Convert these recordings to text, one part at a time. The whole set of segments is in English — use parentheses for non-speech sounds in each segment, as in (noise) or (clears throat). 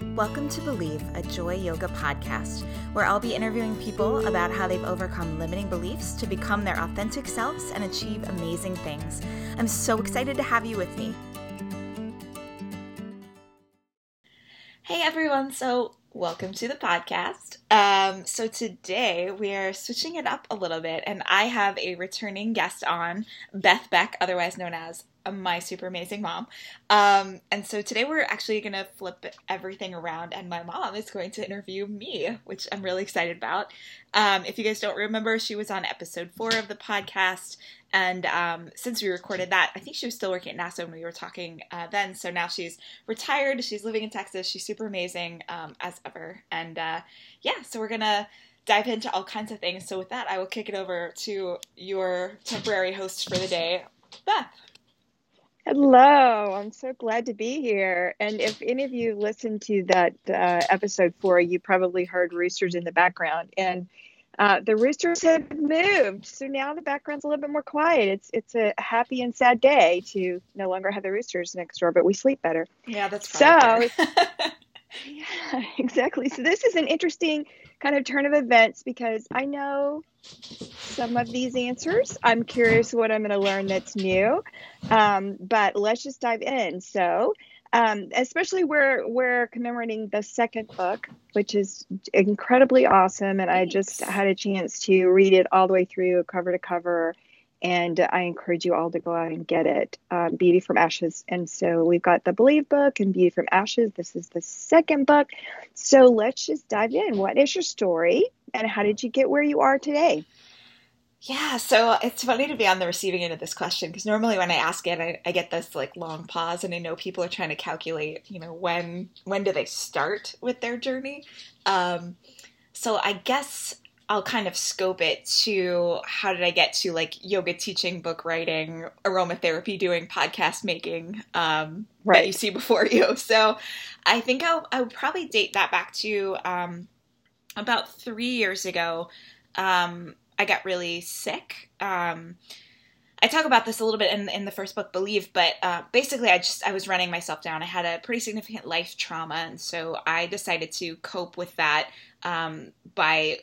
Welcome to Believe, a Joy Yoga podcast, where I'll be interviewing people about how they've overcome limiting beliefs to become their authentic selves and achieve amazing things. I'm so excited to have you with me. Hey everyone, so welcome to the podcast. Um, so today we are switching it up a little bit, and I have a returning guest on, Beth Beck, otherwise known as my super amazing mom. Um, and so today we're actually going to flip everything around, and my mom is going to interview me, which I'm really excited about. Um, if you guys don't remember, she was on episode four of the podcast. And um, since we recorded that, I think she was still working at NASA when we were talking uh, then. So now she's retired. She's living in Texas. She's super amazing um, as ever. And uh, yeah, so we're going to dive into all kinds of things. So with that, I will kick it over to your temporary host for the day, Beth. Hello, I'm so glad to be here. And if any of you listened to that uh, episode four, you probably heard roosters in the background. And uh, the roosters have moved, so now the background's a little bit more quiet. It's it's a happy and sad day to no longer have the roosters next door, but we sleep better. Yeah, that's so. (laughs) yeah, exactly. So this is an interesting kind of turn of events because I know some of these answers. I'm curious what I'm going to learn that's new. Um, but let's just dive in. So, um, especially we're we're commemorating the second book, which is incredibly awesome, and I just had a chance to read it all the way through, cover to cover, and I encourage you all to go out and get it, um, Beauty from Ashes. And so we've got the Believe book and Beauty from Ashes. This is the second book. So let's just dive in. What is your story, and how did you get where you are today? Yeah, so it's funny to be on the receiving end of this question because normally when I ask it, I, I, get this like long pause, and I know people are trying to calculate, you know, when when do they start with their journey. Um, so I guess I'll kind of scope it to how did I get to like yoga teaching, book writing, aromatherapy doing, podcast making um, right. that you see before you. (laughs) So I think I'll, I would probably date that back to um, about three years ago. Um, I got really sick. Um, I talk about this a little bit in, in the first book, Believe, but uh, basically, I just I was running myself down. I had a pretty significant life trauma, and so I decided to cope with that um, by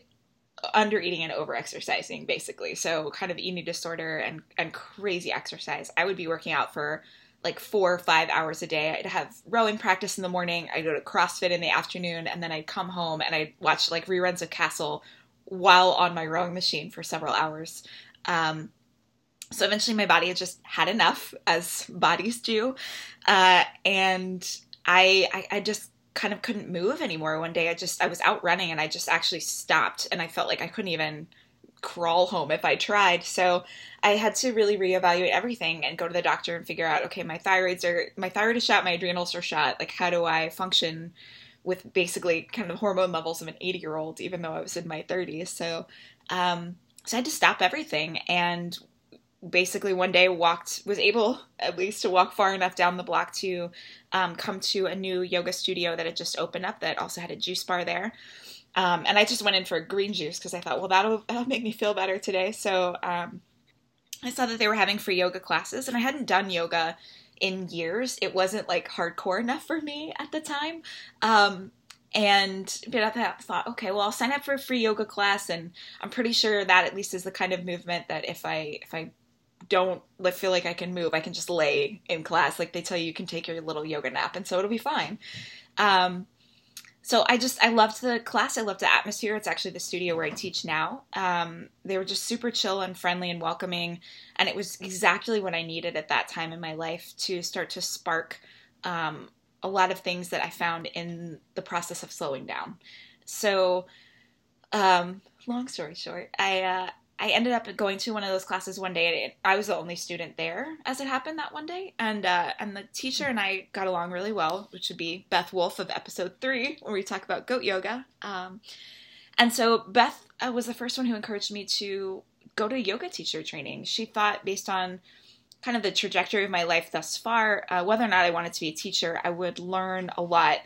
under eating and over exercising, basically. So, kind of eating disorder and and crazy exercise. I would be working out for like four or five hours a day. I'd have rowing practice in the morning. I'd go to CrossFit in the afternoon, and then I'd come home and I'd watch like reruns of Castle while on my rowing machine for several hours. Um, so eventually my body had just had enough, as bodies do. Uh, and I, I, I just kind of couldn't move anymore. One day I just, I was out running and I just actually stopped and I felt like I couldn't even crawl home if I tried. So I had to really reevaluate everything and go to the doctor and figure out, okay, my thyroids are, my thyroid is shot, my adrenals are shot. Like, how do I function with basically kind of hormone levels of an 80 year old, even though I was in my 30s. So, um, so I had to stop everything and basically one day walked was able at least to walk far enough down the block to um, come to a new yoga studio that had just opened up that also had a juice bar there um, and i just went in for a green juice because i thought well that'll, that'll make me feel better today so um, i saw that they were having free yoga classes and i hadn't done yoga in years. It wasn't like hardcore enough for me at the time. Um, and but I thought, okay, well, I'll sign up for a free yoga class, and I'm pretty sure that at least is the kind of movement that if I if I don't feel like I can move, I can just lay in class. Like they tell you, you can take your little yoga nap, and so it'll be fine. Um, so I just I loved the class. I loved the atmosphere. It's actually the studio where I teach now. Um, they were just super chill and friendly and welcoming, and it was exactly what I needed at that time in my life to start to spark um, a lot of things that I found in the process of slowing down. So, um, long story short, I uh, I ended up going to one of those classes one day, and I was the only student there as it happened that one day. And uh, and the teacher and I got along really well, which would be Beth Wolf of episode three, where we talk about goat yoga. Um, and so Beth uh, was the first one who encouraged me to go to yoga teacher training. She thought, based on kind of the trajectory of my life thus far, uh, whether or not I wanted to be a teacher, I would learn a lot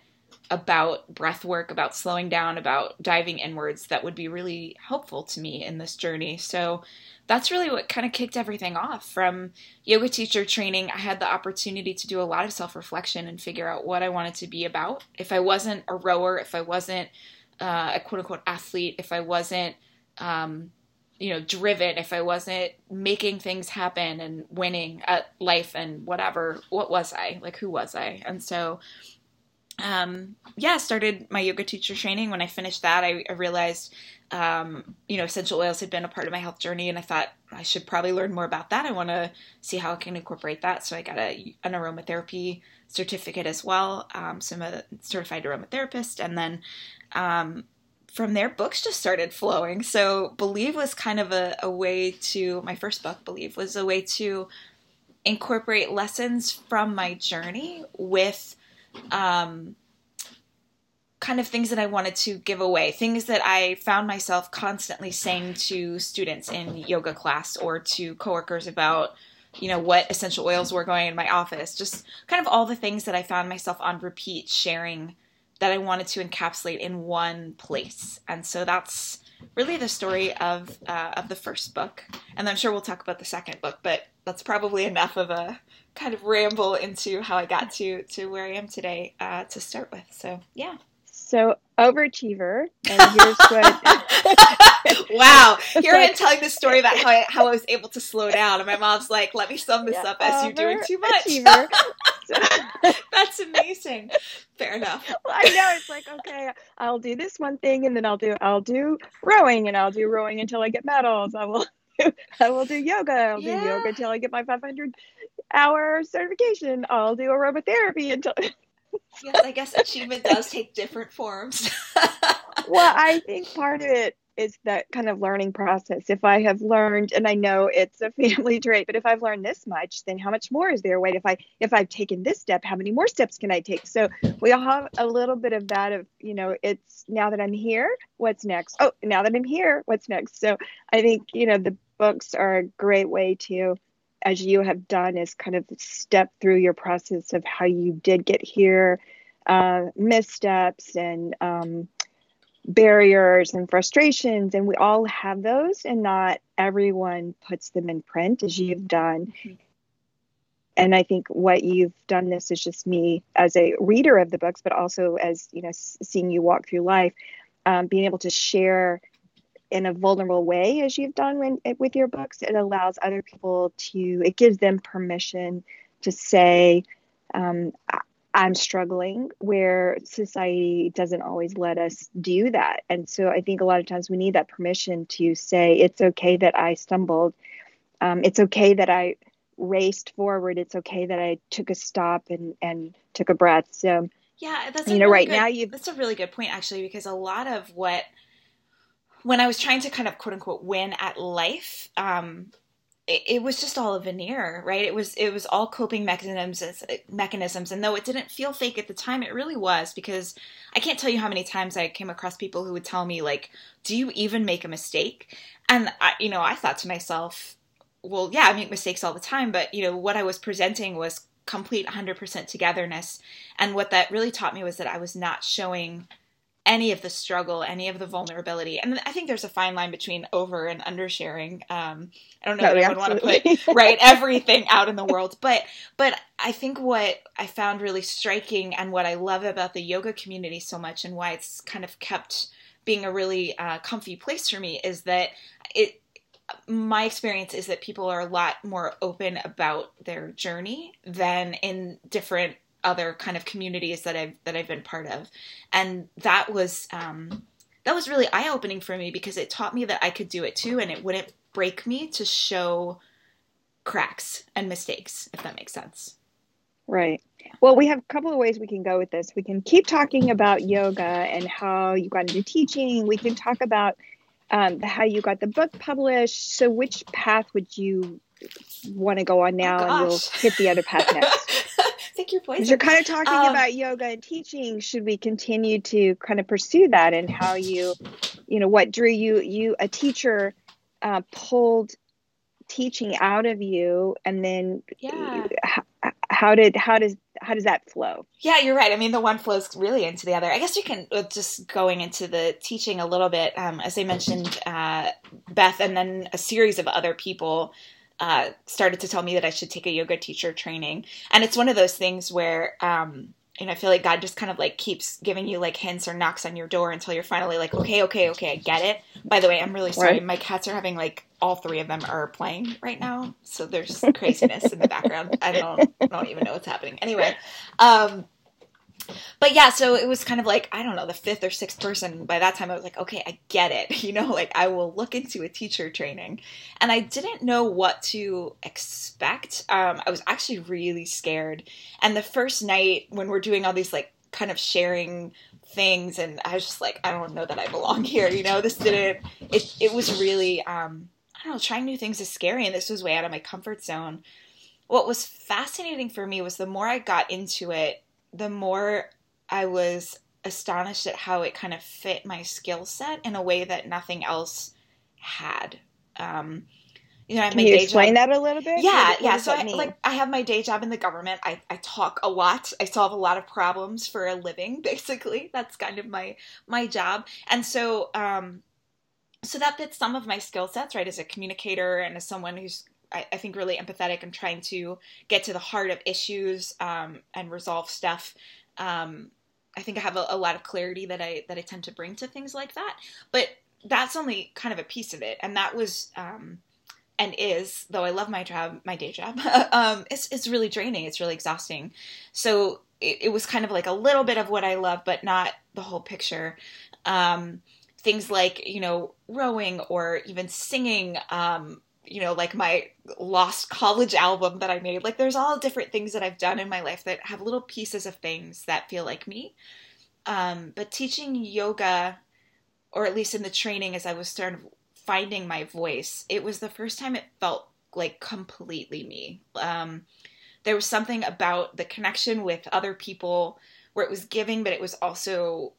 about breath work, about slowing down, about diving inwards that would be really helpful to me in this journey. So that's really what kind of kicked everything off. From yoga teacher training, I had the opportunity to do a lot of self reflection and figure out what I wanted to be about. If I wasn't a rower, if I wasn't uh, a quote unquote athlete, if I wasn't, um, you know, driven, if I wasn't making things happen and winning at life and whatever, what was I? Like, who was I? And so um, yeah, started my yoga teacher training. When I finished that, I, I realized, um, you know, essential oils had been a part of my health journey, and I thought I should probably learn more about that. I want to see how I can incorporate that. So I got a, an aromatherapy certificate as well. Um, so I'm a certified aromatherapist, and then um, from there, books just started flowing. So Believe was kind of a, a way to my first book. Believe was a way to incorporate lessons from my journey with um, kind of things that I wanted to give away, things that I found myself constantly saying to students in yoga class or to coworkers about, you know, what essential oils were going in my office, just kind of all the things that I found myself on repeat sharing that I wanted to encapsulate in one place. And so that's really the story of uh, of the first book, and I'm sure we'll talk about the second book, but that's probably enough of a kind of ramble into how I got to to where I am today uh, to start with. So yeah. So overachiever, and here's (laughs) what. wow, (laughs) here I am telling the story about how I, how I was able to slow down, and my mom's like, "Let me sum this yeah, up as you're doing too much." (laughs) That's amazing. Fair enough. Well, I know it's like okay, I'll do this one thing, and then I'll do I'll do rowing, and I'll do rowing until I get medals. I will. I will do yoga. I'll yeah. do yoga until I get my 500 hour certification. I'll do aromatherapy until. (laughs) yes, I guess achievement does take different forms. (laughs) well, I think part of it is that kind of learning process. If I have learned, and I know it's a (laughs) family trait, but if I've learned this much, then how much more is there? Wait, if I if I've taken this step, how many more steps can I take? So we all have a little bit of that. Of you know, it's now that I'm here, what's next? Oh, now that I'm here, what's next? So I think you know the books are a great way to as you have done is kind of step through your process of how you did get here uh, missteps and um, barriers and frustrations and we all have those and not everyone puts them in print as you've done mm-hmm. and i think what you've done this is just me as a reader of the books but also as you know seeing you walk through life um, being able to share in a vulnerable way as you've done when, with your books. It allows other people to it gives them permission to say um, i'm struggling where society doesn't always let us do that. And so i think a lot of times we need that permission to say it's okay that i stumbled. Um, it's okay that i raced forward. It's okay that i took a stop and and took a breath. So yeah that's you know really right good, now you that's a really good point actually because a lot of what when I was trying to kind of quote unquote win at life, um, it, it, was just all a veneer, right? It was it was all coping mechanisms mechanisms, and though it didn't feel fake at the time, it really was because I can't tell you how many times I came across people who would tell me like, "Do you even make a mistake?" And I, you know, I thought to myself, "Well, yeah, I make mistakes all the time, but you know, what I was presenting was." complete 100% togetherness and what that really taught me was that I was not showing any of the struggle, any of the vulnerability. And I think there's a fine line between over and undersharing. Um, I don't know no, if I would want to put (laughs) right everything out in the world, but but I think what I found really striking and what I love about the yoga community so much and why it's kind of kept being a really uh, comfy place for me is that it my experience is that people are a lot more open about their journey than in different other kind of communities that I've that I've been part of, and that was um, that was really eye opening for me because it taught me that I could do it too, and it wouldn't break me to show cracks and mistakes, if that makes sense. Right. Well, we have a couple of ways we can go with this. We can keep talking about yoga and how you got into teaching. We can talk about um, how you got the book published. So, which path would you want to go on now? Oh, and we'll hit the other path next. (laughs) Pick your poison. You're kind of talking um, about yoga and teaching. Should we continue to kind of pursue that and how you, you know, what drew you? You a teacher uh, pulled teaching out of you, and then yeah. How, how did how does how does that flow? Yeah, you're right. I mean, the one flows really into the other. I guess you can uh, just going into the teaching a little bit. Um, as I mentioned, uh, Beth, and then a series of other people uh, started to tell me that I should take a yoga teacher training, and it's one of those things where. Um, know I feel like God just kind of like keeps giving you like hints or knocks on your door until you're finally like, okay, okay, okay, I get it. By the way, I'm really sorry. Right. My cats are having like all three of them are playing right now, so there's craziness in the background. I don't, I don't even know what's happening. Anyway, um, but yeah, so it was kind of like, I don't know, the fifth or sixth person. By that time, I was like, okay, I get it. (laughs) You know, like I will look into a teacher training. And I didn't know what to expect. Um, I was actually really scared. And the first night when we're doing all these like kind of sharing things, and I was just like, I don't know that I belong (laughs) here. You know, this didn't, it, it was really, um, I don't know, trying new things is scary. And this was way out of my comfort zone. What was fascinating for me was the more I got into it, the more I was astonished at how it kind of fit my skill set in a way that nothing else had. Um, you know, I have Can you explain job. that a little bit? Yeah, what, yeah. What so I, like, I have my day job in the government. I, I talk a lot. I solve a lot of problems for a living. (laughs) Basically, that's kind of my my job. And so, um, so that fits some of my skill sets, right? As a communicator and as someone who's I, I, think really empathetic and trying to get to the heart of issues um, and resolve stuff. Um, I think I have a, a, lot of clarity that I that I tend to bring to things like that. But that's only kind of a piece of it, and that was um, and is though I love my job, my day job. (laughs) um, it's it's really draining. It's really exhausting. So it, it, was kind of like a little bit of what I love, but not the whole picture. Um, things like you know rowing or even singing um, you know, like my lost college album that I made. Like there's all different things that I've done in my life that have little pieces of things that feel like me. Um, but teaching yoga, or at least in the training as I was sort of finding my voice, it was the first time it felt like completely me. Um, there was something about the connection with other people where it was giving, but it was also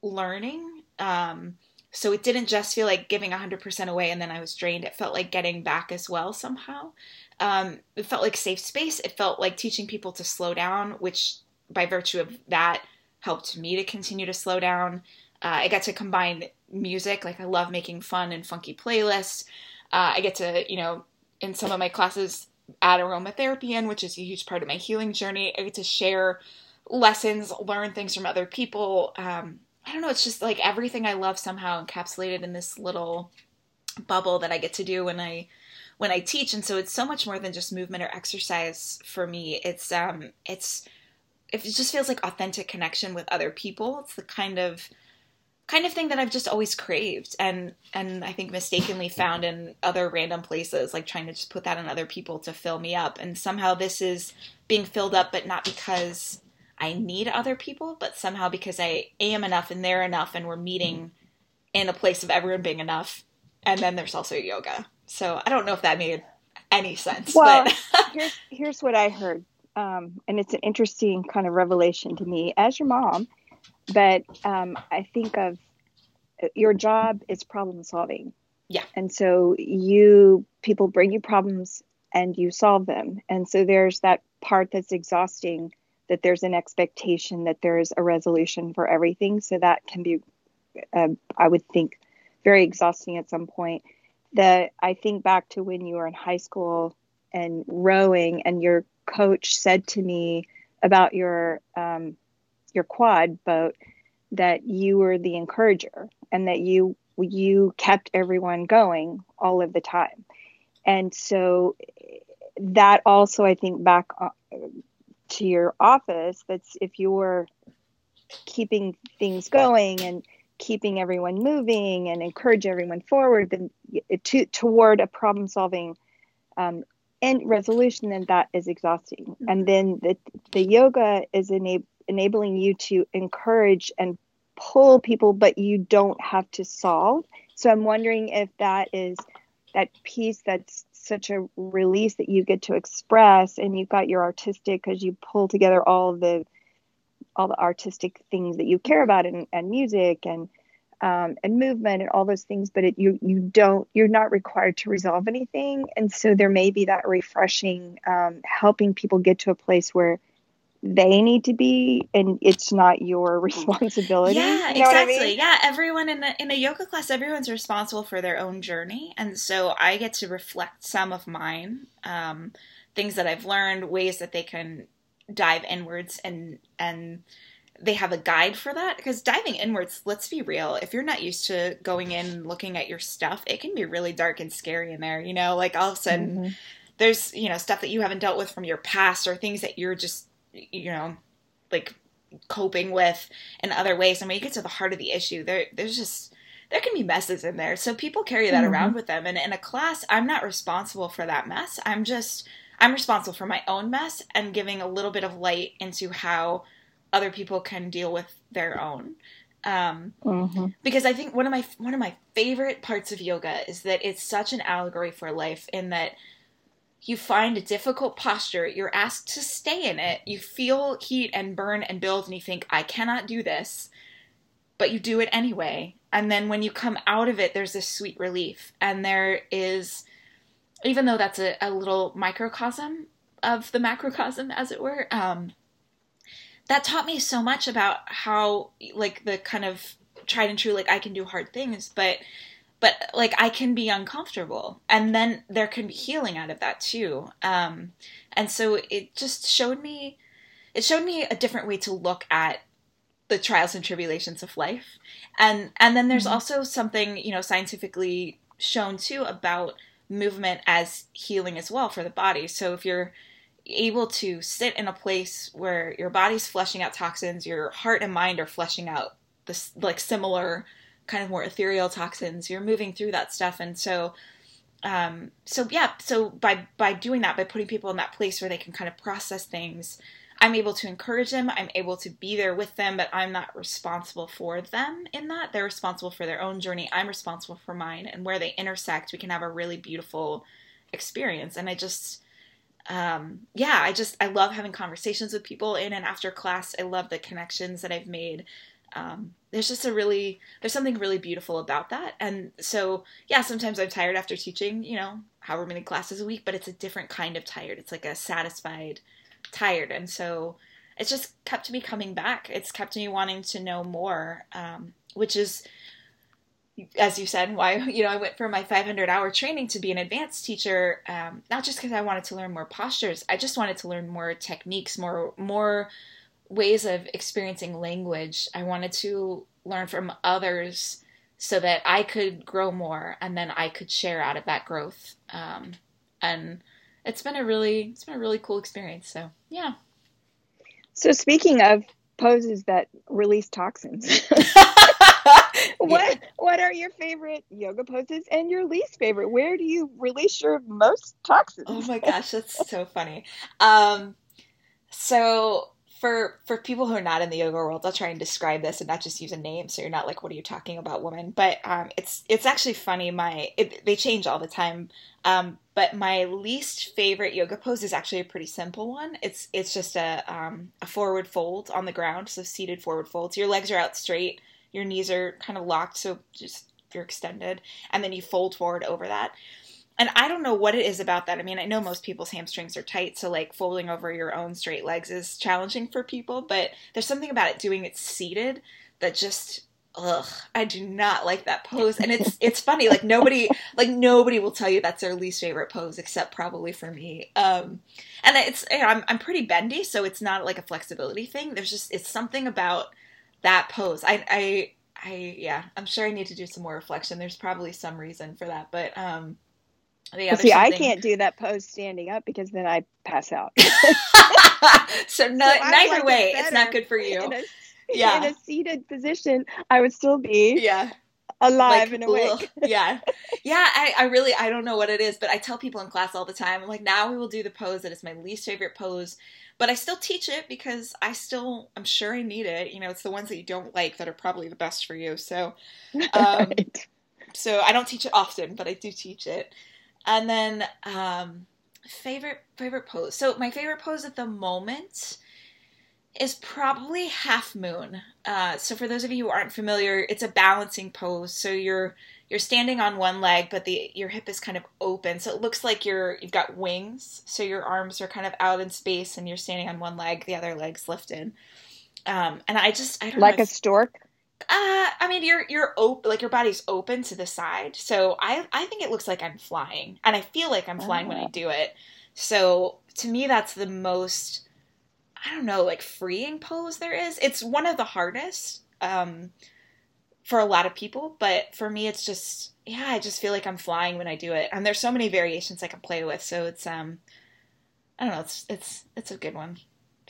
learning. Um, so it didn't just feel like giving 100% away and then I was drained. It felt like getting back as well somehow. Um, it felt like safe space. It felt like teaching people to slow down, which by virtue of that helped me to continue to slow down. Uh, I got to combine music. Like I love making fun and funky playlists. Uh, I get to, you know, in some of my classes, add aromatherapy in, which is a huge part of my healing journey. I get to share lessons, learn things from other people. Um, I don't know, it's just like everything I love somehow encapsulated in this little bubble that I get to do when I when I teach and so it's so much more than just movement or exercise for me. It's um it's it just feels like authentic connection with other people. It's the kind of kind of thing that I've just always craved and and I think mistakenly found in other random places like trying to just put that in other people to fill me up and somehow this is being filled up but not because I need other people, but somehow because I am enough and they're enough and we're meeting in a place of everyone being enough. And then there's also yoga. So I don't know if that made any sense. Well, (laughs) here's, here's what I heard. Um, and it's an interesting kind of revelation to me as your mom. But um, I think of uh, your job is problem solving. Yeah. And so you, people bring you problems and you solve them. And so there's that part that's exhausting that there's an expectation that there's a resolution for everything. So that can be, uh, I would think, very exhausting at some point. That I think back to when you were in high school and rowing, and your coach said to me about your um, your quad boat that you were the encourager and that you you kept everyone going all of the time and so that also i think back to your office that's if you're keeping things going and keeping everyone moving and encourage everyone forward then to, toward a problem solving um, and resolution then that is exhausting mm-hmm. and then the, the yoga is enab- enabling you to encourage and pull people but you don't have to solve so i'm wondering if that is that piece that's such a release that you get to express and you've got your artistic because you pull together all the all the artistic things that you care about and, and music and um, and movement and all those things but it, you you don't you're not required to resolve anything. And so there may be that refreshing um, helping people get to a place where they need to be and it's not your (laughs) responsibility. Yeah, You know what I exactly. mean? Yeah, everyone in a, in a yoga class, everyone's responsible for their own journey, and so I get to reflect some of mine, um, things that I've learned, ways that they can dive inwards, and and they have a guide for that. Because diving inwards, let's be real, if you're not used to going in and looking at your stuff, it can be really dark and scary in there. You know, like all of a sudden Mhm. there's you know stuff that you haven't dealt with from your past or things that you're just you know like coping with in other ways. And when you get to the heart of the issue. There there's just there can be messes in there. So people carry that Mhm. around with them. And in a class i'm not responsible for that mess. I'm just i'm responsible for my own mess and giving a little bit of light into how other people can deal with their own. Um, Mhm. because I think one of my one of my favorite parts of yoga is that it's such an allegory for life in that you find a difficult posture, you're asked to stay in it, you feel heat and burn and build and you think I cannot do this, but you do it anyway. And then when you come out of it there's this sweet relief and there is even though that's a, a little microcosm of the macrocosm as it were, um, that taught me so much about how like the kind of tried and true like I can do hard things, but but like I can be uncomfortable, and then there can be healing out of that too. Um, and so it just showed me, it showed me a different way to look at the trials and tribulations of life, and and then there's Mhm. also something you know scientifically shown too about movement as healing as well for the body. So if you're able to sit in a place where your body's flushing out toxins, your heart and mind are flushing out this like similar kind of more ethereal toxins. You're moving through that stuff, and so, um, so yeah, so by by doing that, by putting people in that place where they can kind of process things, I'm able to encourage them. I'm able to be there with them, but I'm not responsible for them in that. They're responsible for their own journey. I'm responsible for mine, and where they intersect, we can have a really beautiful experience. And I just um, yeah, I just I love having conversations with people in and after class. I love the connections that I've made. Um, there's just a really there's something really beautiful about that, and so yeah, sometimes I'm tired after teaching, you know, however many classes a week, but it's a different kind of tired. It's like a satisfied tired, and so it's just kept me coming back. It's kept me wanting to know more, um, which is as you said, why (laughs) you know I went for my 500 hour training to be an advanced teacher, um, not just because I wanted to learn more postures. I just wanted to learn more techniques, more more ways of experiencing language. I wanted to learn from others so that I could grow more, and then I could share out of that growth. Um, and it's been a really it's been a really cool experience. So yeah. So speaking of poses that release toxins, (laughs) (laughs) what what are your favorite yoga poses and your least favorite? Where do you release your most toxins? Oh my gosh, that's so funny. Um, so for for people who are not in the yoga world, I'll try and describe this and not just use a name, so you're not like, "What are you talking about, woman?" But um, it's it's actually funny. My it, they change all the time. Um, but my least favorite yoga pose is actually a pretty simple one. It's it's just a um, a forward fold on the ground, so seated forward folds. Your legs are out straight, your knees are kind of locked, so just you're extended, and then you fold forward over that and I don't know what it is about that. I mean, I know most people's hamstrings are tight, so like folding over your own straight legs is challenging for people, but there's something about it doing it seated that just ugh, I do not like that pose. And it's it's funny, like nobody like nobody will tell you that's their least favorite pose except probably for me. Um and it's you know, I'm I'm pretty bendy, so it's not like a flexibility thing. There's just it's something about that pose. I I I yeah, I'm sure I need to do some more reflection. There's probably some reason for that, but um yeah, Well, there's see, I can't do that pose standing up because then I pass out. (laughs) (laughs) so no, So neither like way, it's not good for you. In a, Yeah. in a seated position, I would still be Yeah, alive and awake. ugh, yeah, yeah. I, I really, I don't know what it is, but I tell people in class all the time. I'm like, now we will do the pose that is my least favorite pose, but I still teach it because I still, I'm sure I need it. You know, it's the ones that you don't like that are probably the best for you. So, (laughs) um, Right. so I don't teach it often, but I do teach it. And then um, favorite favorite pose. So my favorite pose at the moment is probably half moon. Uh, so for those of you who aren't familiar, it's a balancing pose. So you're you're standing on one leg, but the your hip is kind of open, so it looks like you're you've got wings. So your arms are kind of out in space, and you're standing on one leg, the other leg's lifted. Um, and I just I don't like a stork. Uh, I mean, you're you're open, like your body's open to the side. So I I think it looks like I'm flying, and I feel like I'm flying when I Oh. do it. So to me, that's the most I don't know, like freeing pose there is. It's one of the hardest um, for a lot of people, but for me, it's just yeah, I just feel like I'm flying when I do it. And there's so many variations I can play with, so it's um, I don't know, it's it's it's a good one.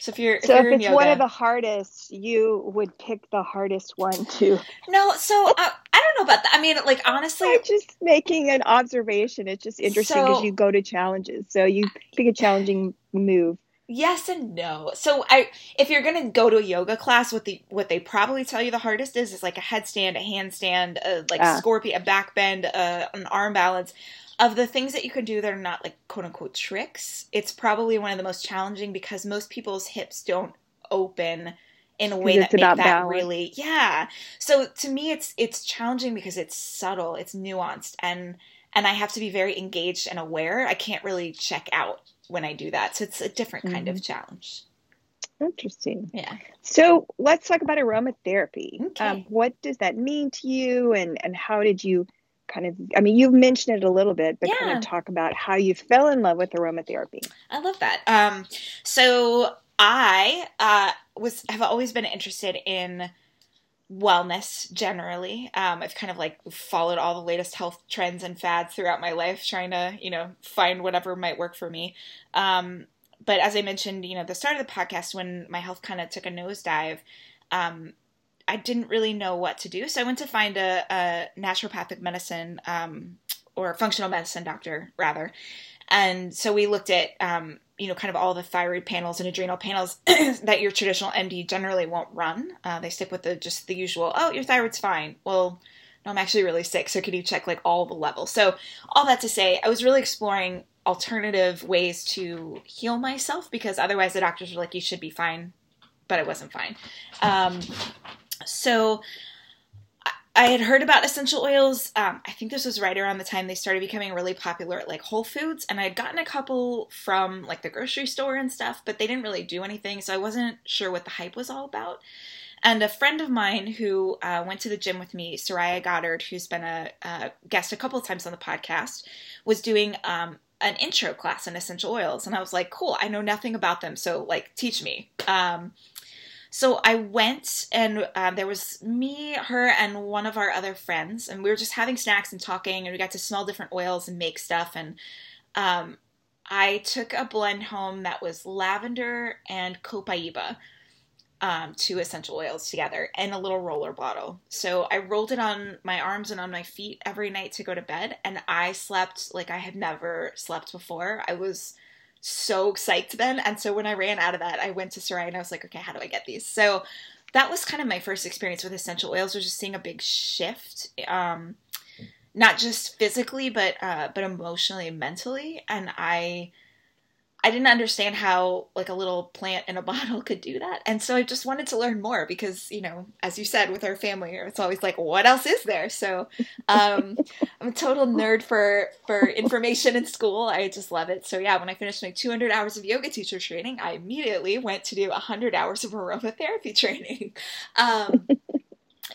So if you're if So if you're in it's yoga, one of the hardest, you would pick the hardest one too. no, so uh, I don't know about that. I mean, like honestly, I'm just making an observation. It's just interesting because So- you go to challenges. So you pick a challenging move. Yes and no. So I if you're gonna go to a yoga class, what the what they probably tell you the hardest is is like a headstand, a handstand, a like Ah. scorpion, a back bend, a, an arm balance. Of the things that you can do that are not like quote unquote tricks, it's probably one of the most challenging because most people's hips don't open in a way that make that balance. really yeah. So to me it's it's challenging because it's subtle, it's nuanced and and I have to be very engaged and aware. I can't really check out when I do that. So it's a different kind Mm-hmm. of challenge. Interesting. Yeah. So let's talk about aromatherapy. Okay. Um, what does that mean to you, and and how did you kind of? I mean, you've mentioned it a little bit, but kind of talk about how you fell in love with aromatherapy. I love that. Um, so I uh, was have always been interested in wellness generally. Um, I've kind of like followed all the latest health trends and fads throughout my life, trying to you know find whatever might work for me. Um, but as I mentioned, you know, the start of the podcast, when my health kind of took a nosedive, um, I didn't really know what to do. So I went to find a, a naturopathic medicine um, or functional medicine doctor, rather. And so we looked at, um, you know, kind of all the thyroid panels and adrenal panels (clears throat) that your traditional MD generally won't run. Uh, they stick with the just the usual. Oh, your thyroid's fine. Well, no, I'm actually really sick. So could you check like all the levels? So all that to say, I was really exploring alternative ways to heal myself because otherwise the doctors were like, you should be fine, but I wasn't fine. Um, so I- had heard about essential oils. Um, I think this was right around the time they started becoming really popular at like Whole Foods, and I had gotten a couple from like the grocery store and stuff, but they didn't really do anything, so I wasn't sure what the hype was all about. And a friend of mine who uh, went to the gym with me, Soraya Goddard, who's been a, a guest a couple of times on the podcast, was doing um, an intro class in essential oils, and I was like, "Cool, I know nothing about them, so like teach me." Um, so I went, and uh, there was me, her, and one of our other friends, and we were just having snacks and talking, and we got to smell different oils and make stuff. And um, I took a blend home that was lavender and copaiba, um, two essential oils together, in a little roller bottle. So I rolled it on my arms and on my feet every night to go to bed, and I slept like I had never slept before. I was so psyched then. And so when I ran out of that, I went to Sarai and I was like, okay, how do I get these? So that was kind of my first experience with essential oils, was just seeing a big shift. Um, not just physically, but uh, but emotionally mentally. And I I didn't understand how like a little plant in a (laughs) bottle could do that. And so I just wanted to learn more because, you know, as you said with our family, it's always like, what else is there? So um, (laughs) I'm a total nerd for for information in school. I just love it. So yeah, when I finished my 200 hours of yoga teacher training, I immediately went to do 100 hours of aromatherapy (laughs) training. Um,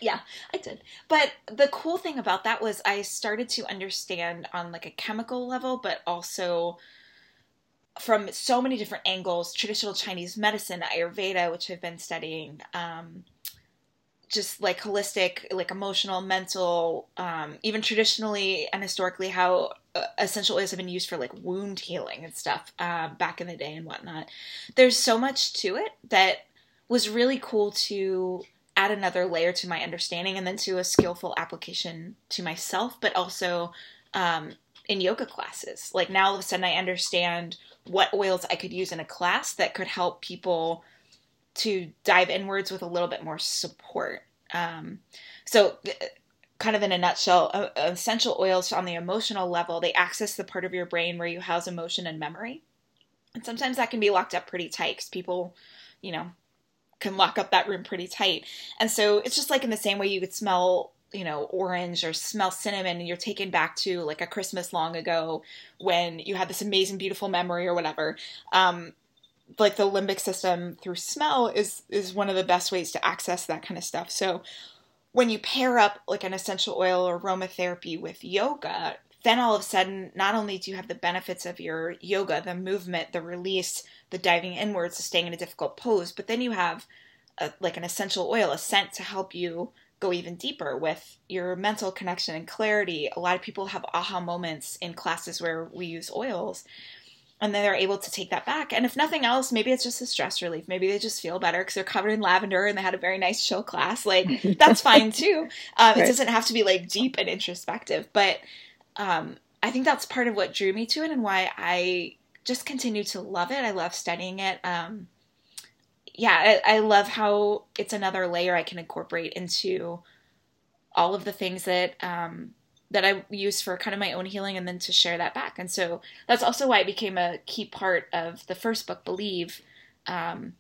yeah, I did. But the cool thing about that was I started to understand on like a chemical level, but also from so many different angles traditional Chinese medicine, Ayurveda, which I've been studying, um, just like holistic, like emotional, mental, um, even traditionally and historically, how uh, essential oils have been used for like wound healing and stuff uh, back in the day and whatnot. There's so much to it that was really cool to add another layer to my understanding and then to a skillful application to myself, but also um, in yoga classes. Like now all of a sudden I understand what oils I could use in a class that could help people to dive inwards with a little bit more support. Um, so, uh, kind of in a nutshell, uh, essential oils on the emotional level, they access the part of your brain where you house emotion and memory. And sometimes that can be locked up pretty tight because people, you know, can lock up that room pretty tight. And so it's just like in the same way you could smell you know, orange or smell cinnamon and you're taken back to like a Christmas long ago when you had this amazing, beautiful memory or whatever. Um, like the limbic system through smell is is one of the best ways to access that kind of stuff. So when you pair up like an essential oil or aromatherapy with yoga, then all of a sudden, not only do you have the benefits of your yoga, the movement, the release, the diving inwards, the staying in a difficult pose, but then you have a, like an essential oil, a scent to help you go even deeper with your mental connection and clarity. A lot of people have aha moments in classes where we use oils and then they're able to take that back. And if nothing else, maybe it's just a stress relief. Maybe they just feel better because they're covered in lavender and they had a very nice chill class. Like (laughs) that's fine too. Um, right. It doesn't have to be like deep and introspective, but um, I think that's part of what drew me to it and why I just continue to love it. I love studying it. Um, yeah, I, I love how it's another layer I can incorporate into all of the things that um, that I use for kind of my own healing, and then to share that back. And so that's also why it became a key part of the first book, Believe. Um,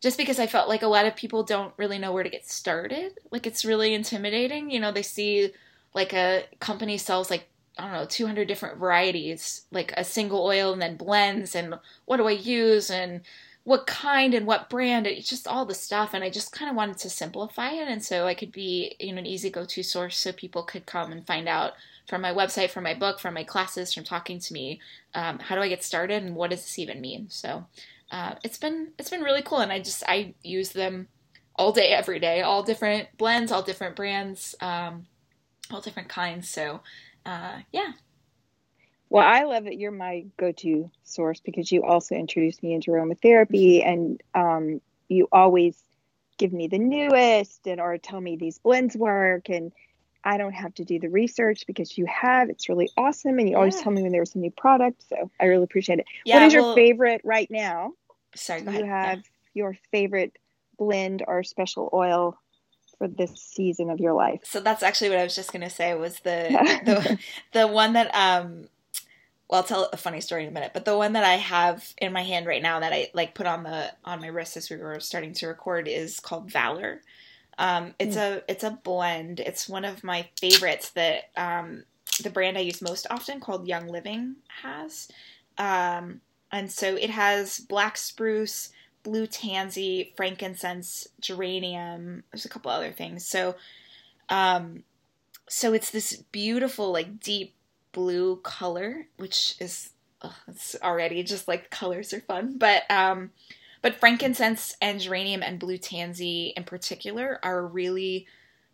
just because I felt like a lot of people don't really know where to get started. Like it's really intimidating. You know, they see like a company sells like I don't know, 200 different varieties, like a single oil and then blends and what do I use and what kind and what brand it's just all the stuff and i just kind of wanted to simplify it and so i could be you know an easy go-to source so people could come and find out from my website from my book from my classes from talking to me um, how do i get started and what does this even mean? So uh, it's been it's been really cool and i just i use them all day every day all different blends all different brands um, all different kinds so uh, yeah well, I love that you're my go-to source because you also introduced me into aromatherapy, and um, you always give me the newest and or tell me these blends work, and I don't have to do the research because you have. It's really awesome, and you yeah. always tell me when there's a new product. So I really appreciate it. Yeah, what is well, your favorite right now? Sorry, Do you have yeah. your favorite blend or special oil for this season of your life? So that's actually what I was just gonna say was the (laughs) the the one that um well, I'll tell a funny story in a minute, but the one that I have in my hand right now that I like put on the on my wrist as we were starting to record is called Valor. Um, it's mm. a it's a blend. It's one of my favorites that um, the brand I use most often called Young Living has, um, and so it has black spruce, blue tansy, frankincense, geranium. There's a couple other things. So, um, so it's this beautiful like deep blue color, which is oh, it's already just like colors are fun. But um, but frankincense and geranium and blue tansy in particular are really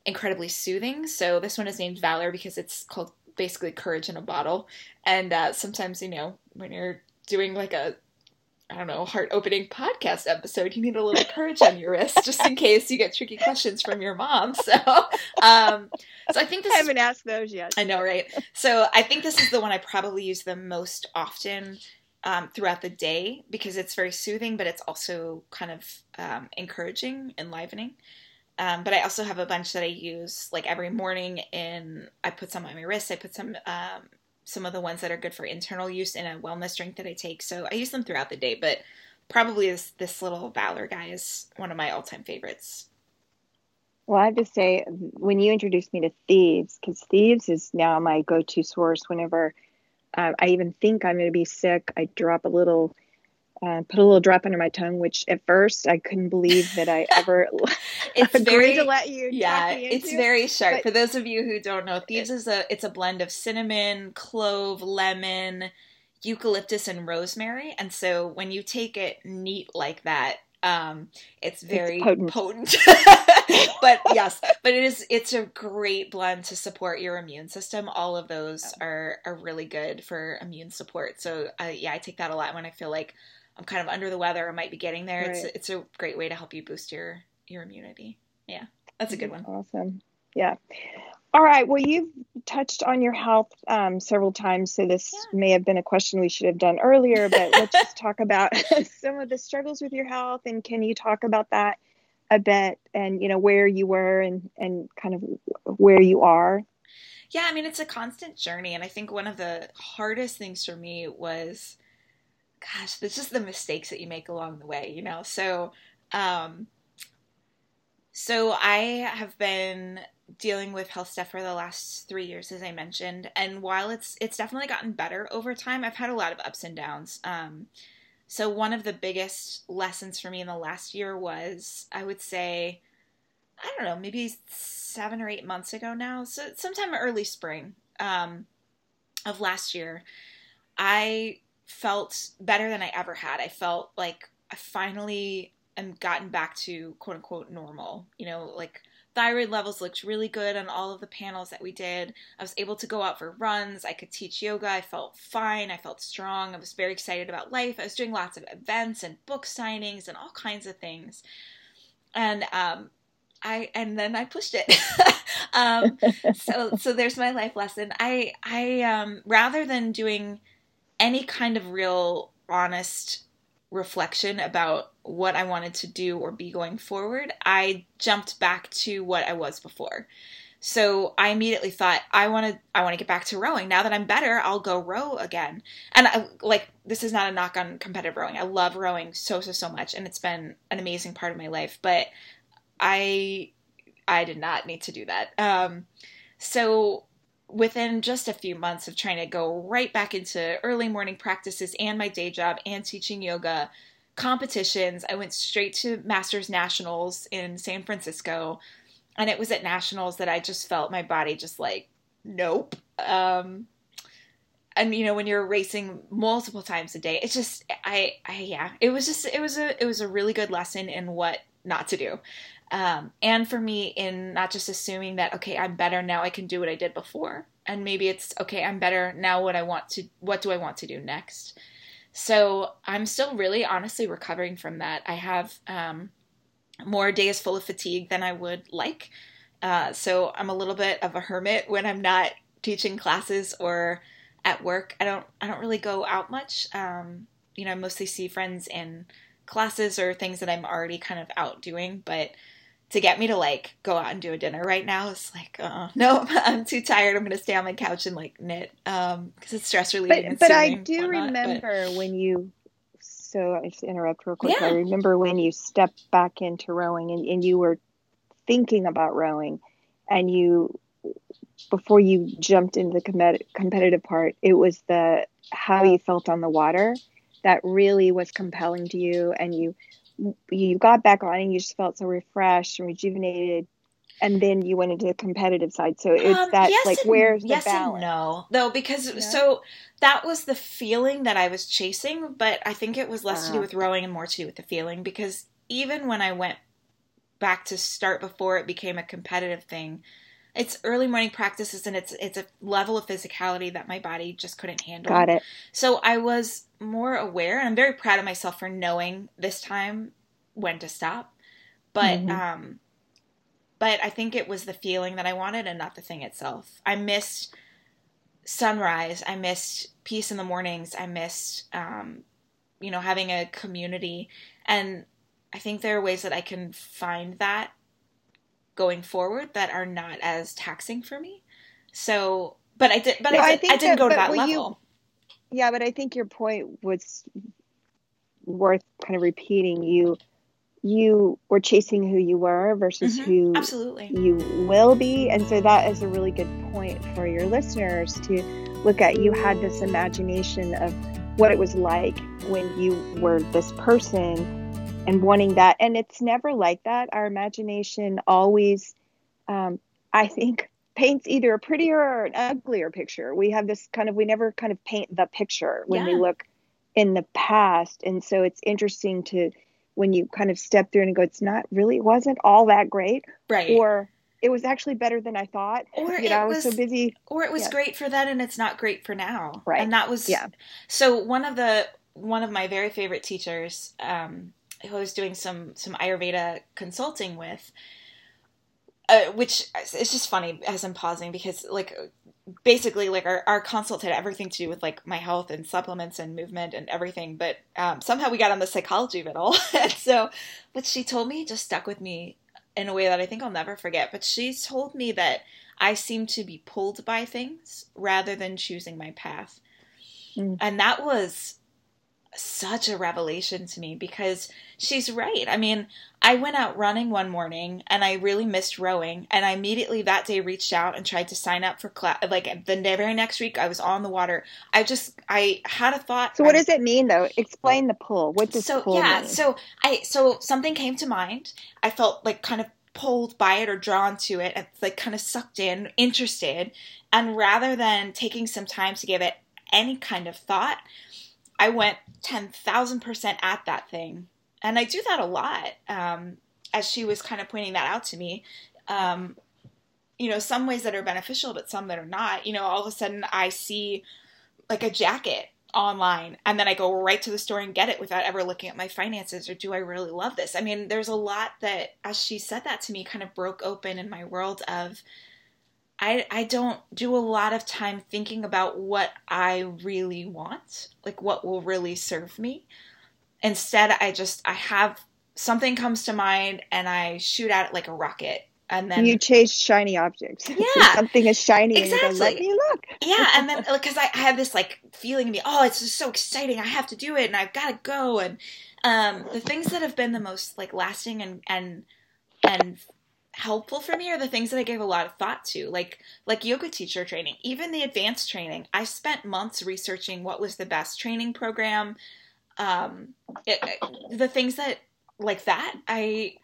incredibly soothing. So this one is named Valor because it's called basically courage in a bottle. And uh, sometimes you know when you're doing like a I don't know, heart opening podcast episode, you need a little courage on your wrist just in case you get tricky questions from your mom. (laughs) So, um, so I think this I haven't is, asked those yet. I know, right? So I think this is the one I probably use the most often um, throughout the day because it's very soothing, but it's also kind of um, encouraging, enlivening. Um, but I also have a bunch that I use like every morning, In I put some on my wrist. I put some um, some of the ones that are good for internal use in a wellness drink that I take. So I use them throughout the day, but probably this this little Valor guy is one of my all time favorites. Well, I have to say, when you introduced me to Thieves, because Thieves is now my go to source whenever uh, I even think I'm going to be sick, I drop a little uh, put a little drop under my tongue, which at first I couldn't believe that I (laughs) ever (laughs) it's very to let you. Yeah, it's very sharp. But, For those of you who don't know, Thieves is a it's a blend of cinnamon, clove, lemon, eucalyptus, and rosemary. And so when you take it neat like that, um, it's very it's potent. potent. (laughs) but yes, but it is it's a great blend to support your immune system. All of those are are really good for immune support. So uh, yeah, I take that a lot when I feel like I'm kind of under the weather or might be getting there, right. it's it's a great way to help you boost your your immunity. Yeah, that's a good one. Awesome. Yeah. All right. Well, you've touched on your health um, several times, so this yeah. may have been a question we should have done earlier. But (laughs) let's just talk about (laughs) some of the struggles with your health, and can you talk about that a bit, and you know where you were, and and kind of where you are. Yeah, I mean it's a constant journey, and I think one of the hardest things for me was gosh, it's just the mistakes that you make along the way, you know? So, um, So I have been dealing with health stuff for the last three years, as I mentioned, and while it's it's definitely gotten better over time, I've had a lot of ups and downs. Um, so one of the biggest lessons for me in the last year was, I would say, I don't know, maybe seven or eight months ago now, so sometime early spring um, of last year, I felt better than I ever had. I felt like I finally am gotten back to quote unquote normal. You know, like thyroid levels looked really good on all of the panels that we did. I was able to go out for runs. I could teach yoga. I felt fine. I felt strong. I was very excited about life. I was doing lots of events and book signings and all kinds of things. And um, I and then I pushed it. (laughs) um, so so there's my life lesson. I I um, rather than doing any kind of real honest reflection about what I wanted to do or be going forward, I jumped back to what I was before. So I immediately thought I want to I want to get back to rowing. Now that I'm better, I'll go row again. And I, like this is not a knock on competitive rowing. I love rowing so so so much and it's been an amazing part of my life, but I I did not need to do that. Um so within just a few months of trying to go right back into early morning practices and my day job and teaching yoga competitions, I went straight to Masters Nationals in San Francisco. And it was at Nationals that I just felt my body just like, nope. Um, and you know when you're racing multiple times a day it's just I, I yeah it was just it was a it was a really good lesson in what not to do um, and for me, in not just assuming that, okay, I'm better now, I can do what I did before. And maybe it's, okay, I'm better now, what I want to, what do I want to do next? So I'm still really honestly recovering from that. I have um, more days full of fatigue than I would like. Uh, so I'm a little bit of a hermit when I'm not teaching classes or at work. I don't I don't really go out much. Um, you know, I mostly see friends in classes or things that I'm already kind of out doing, but to get me to like go out and do a dinner right now is like uh (laughs) no i'm too tired i'm gonna stay on my couch and like knit um because it's stress relieving but, but i do whatnot, remember but... when you so i just interrupt real quick yeah. i remember when you stepped back into rowing and, and you were thinking about rowing and you before you jumped into the com- competitive part it was the how you felt on the water that really was compelling to you and you you got back on and you just felt so refreshed and rejuvenated and then you went into the competitive side so it's um, that yes like and, where's the yes balance and no though because yeah. so that was the feeling that i was chasing but i think it was less uh, to do uh-huh. with rowing and more to do with the feeling because even when i went back to start before it became a competitive thing it's early morning practices and it's it's a level of physicality that my body just couldn't handle. Got it. So I was more aware and I'm very proud of myself for knowing this time when to stop. But mm-hmm. um but I think it was the feeling that I wanted and not the thing itself. I missed sunrise, I missed peace in the mornings, I missed um you know having a community and I think there are ways that I can find that going forward that are not as taxing for me. So, but I did, but no, I, did, I, I, didn't that, go to that level. You, yeah, but I think your point was worth kind of repeating. You you were chasing who you were versus mm-hmm. who absolutely you will be, and so that is a really good point for your listeners to look at. You had this imagination of what it was like when you were this person and wanting that. And it's never like that. Our imagination always, um, I think, paints either a prettier or an uglier picture. We have this kind of, we never kind of paint the picture when yeah. we look in the past. And so it's interesting to, when you kind of step through and go, it's not really, it wasn't all that great. Right. Or, it was actually better than I thought. Or you know, I was, so busy. Or it was yeah. great for then and it's not great for now. Right. And that was yeah. So one of the one of my very favorite teachers, um, who I was doing some some Ayurveda consulting with, uh, which it's just funny as I'm pausing because like basically like our, our consult had everything to do with like my health and supplements and movement and everything but um, somehow we got on the psychology of it all (laughs) and so what she told me just stuck with me in a way that i think i'll never forget but she told me that i seem to be pulled by things rather than choosing my path mm. and that was such a revelation to me because she's right. I mean, I went out running one morning and I really missed rowing, and I immediately that day reached out and tried to sign up for class. Like the very next week, I was on the water. I just I had a thought. So what I, does it mean though? Explain the pull. What does so pull yeah? mean? So I so something came to mind. I felt like kind of pulled by it or drawn to it, and like kind of sucked in, interested, and rather than taking some time to give it any kind of thought. I went 10,000% at that thing. And I do that a lot. Um, as she was kind of pointing that out to me, um, you know, some ways that are beneficial, but some that are not. You know, all of a sudden I see like a jacket online and then I go right to the store and get it without ever looking at my finances or do I really love this? I mean, there's a lot that, as she said that to me, kind of broke open in my world of I, I don't do a lot of time thinking about what I really want, like what will really serve me. Instead, I just I have something comes to mind and I shoot at it like a rocket. And then you chase shiny objects. (laughs) Yeah. something is shiny Exactly. and go, let me look. (laughs) yeah, and then because I, I have this like feeling in me, oh, it's just so exciting. I have to do it, and I've got to go. And um, the things that have been the most like lasting and and and helpful for me are the things that I gave a lot of thought to, like like yoga teacher training, even the advanced training. I spent months researching what was the best training program. Um, it, the things that like that, I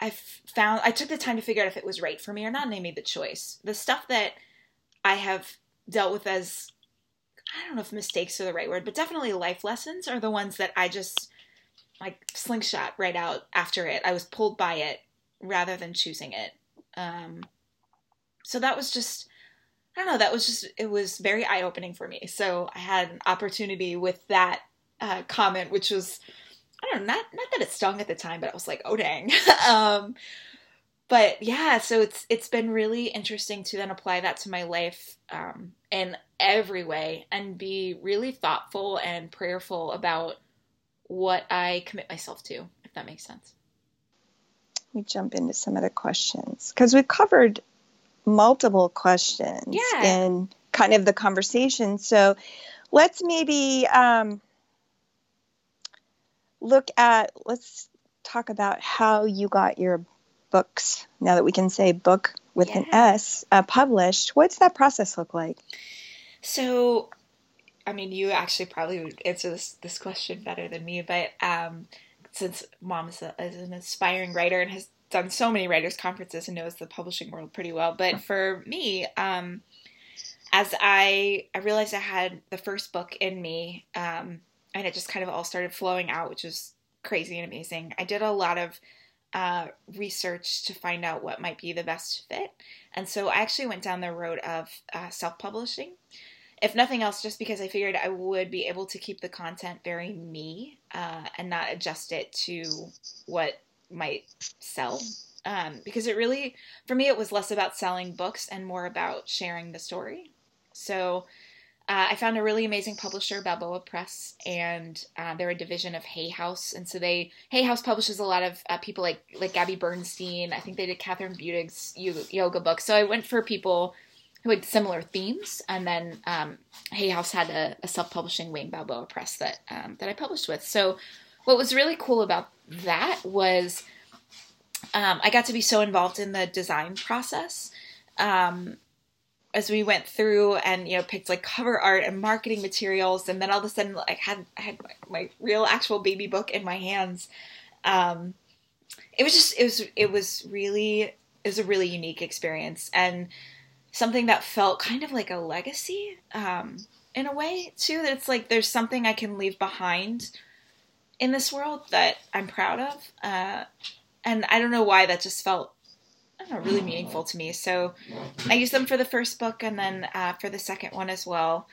I found I took the time to figure out if it was right for me or not, and I made the choice. The stuff that I have dealt with as I don't know if mistakes are the right word, but definitely life lessons are the ones that I just like slingshot right out after it. I was pulled by it rather than choosing it. Um, so that was just, I don't know, that was just, it was very eye opening for me. So I had an opportunity with that uh, comment, which was, I don't know, not, not that it stung at the time, but I was like, oh dang. (laughs) um, but yeah, so it's it's been really interesting to then apply that to my life um, in every way and be really thoughtful and prayerful about what I commit myself to, if that makes sense me jump into some of the questions because we've covered multiple questions yeah. in kind of the conversation. So let's maybe um, look at, let's talk about how you got your books, now that we can say book with yeah. an S, uh, published. What's that process look like? So, I mean, you actually probably would answer this, this question better than me, but um, since mom is, a, is, an aspiring writer and has done so many writers conferences and knows the publishing world pretty well. But for me, um, as I I realized I had the first book in me, um, and it just kind of all started flowing out, which was crazy and amazing. I did a lot of uh, research to find out what might be the best fit, and so I actually went down the road of uh, self publishing if nothing else, just because I figured I would be able to keep the content very me uh, and not adjust it to what might sell. Um, because it really, for me, it was less about selling books and more about sharing the story. So uh, I found a really amazing publisher, Balboa Press, and uh, they're a division of Hay House. And so they Hay House publishes a lot of uh, people like like Gabby Bernstein. I think they did Kathryn Budig's yoga book. So I went for people who had similar themes. And then um, Hay House had a, a self-publishing wing, Balboa Press, that um, that I published with. So what was really cool about that was um, I got to be so involved in the design process. Um, as we went through and you know picked like cover art and marketing materials, and then all of a sudden I had I had my, my real actual baby book in my hands. Um, it was just it was it was really it was a really unique experience and something that felt kind of like a legacy um, in a way too. That it's like there's something I can leave behind in this world that I'm proud of, uh, and I don't know why that just felt I don't know really meaningful to me. So I used them for the first book and then uh, for the second one as well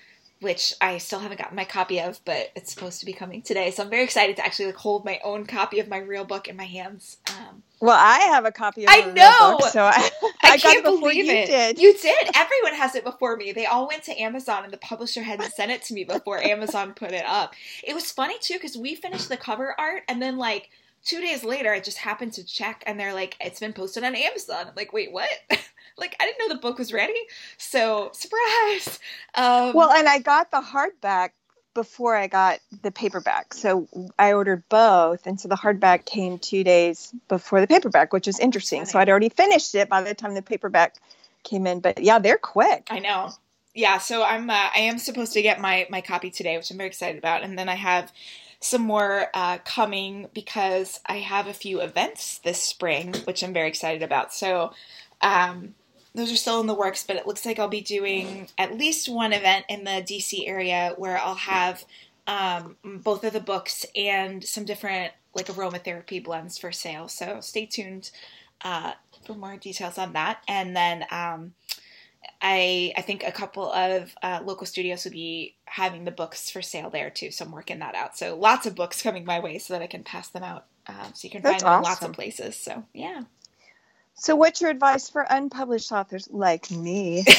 which I still haven't gotten my copy of, but it's supposed to be coming today. So I'm very excited to actually like hold my own copy of my real book in my hands. Um, well, I have a copy of I know. Book, so I, I, (laughs) I can't believe you it. Did. You did. Everyone has it before me. They all went to Amazon, and the publisher hadn't sent it to me before Amazon put it up. It was funny too because we finished the cover art, and then like two days later, I just happened to check, and they're like, "It's been posted on Amazon." I'm like, "Wait, what?" (laughs) like I didn't know the book was ready. So surprise. Um, well, and I got the hardback before I got the paperback. So I ordered both. And so the hardback came two days before the paperback, which was interesting. So I'd already finished it by the time the paperback came in. But yeah, they're quick. I know. Yeah, so I'm uh, I am supposed to get my my copy today, which I'm very excited about, and then I have some more uh, coming because I have a few events this spring, which I'm very excited about. So um, those are still in the works, but it looks like I'll be doing at least one event in the DC area where I'll have um, both of the books and some different like aromatherapy blends for sale. So stay tuned uh, for more details on that. And then um, I I think a couple of uh, local studios will be having the books for sale there too. So I'm working that out. So lots of books coming my way so that I can pass them out. Uh, so you can That's find them awesome. in lots of places. So yeah. So, what's your advice for unpublished authors like me? (laughs)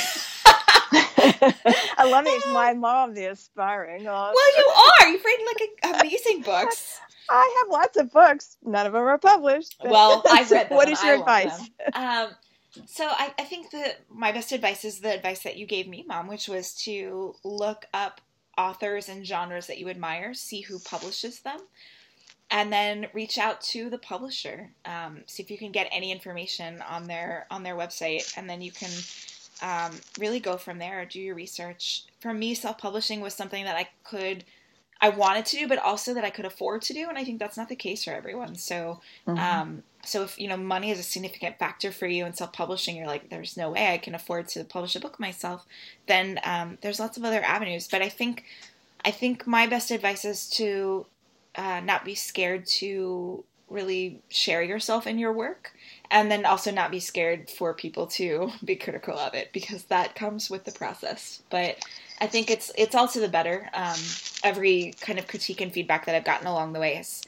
I love it. My mom, the aspiring author. Well, you are. You've written like amazing books. (laughs) I have lots of books. None of them are published. Well, I've read (laughs) them. what is your advice? Um, so I, I think that my best advice is the advice that you gave me, Mom, which was to look up authors and genres that you admire, see who publishes them, and then reach out to the publisher. Um, see if you can get any information on their on their website, and then you can um, really go from there. Do your research. For me, self publishing was something that I could. I wanted to do, but also that I could afford to do, and I think that's not the case for everyone. So, mm-hmm. um, so if you know money is a significant factor for you in self-publishing, you're like, there's no way I can afford to publish a book myself. Then um, there's lots of other avenues. But I think, I think my best advice is to uh, not be scared to really share yourself in your work and then also not be scared for people to (laughs) be critical of it because that comes with the process but i think it's it's all to the better um, every kind of critique and feedback that i've gotten along the way has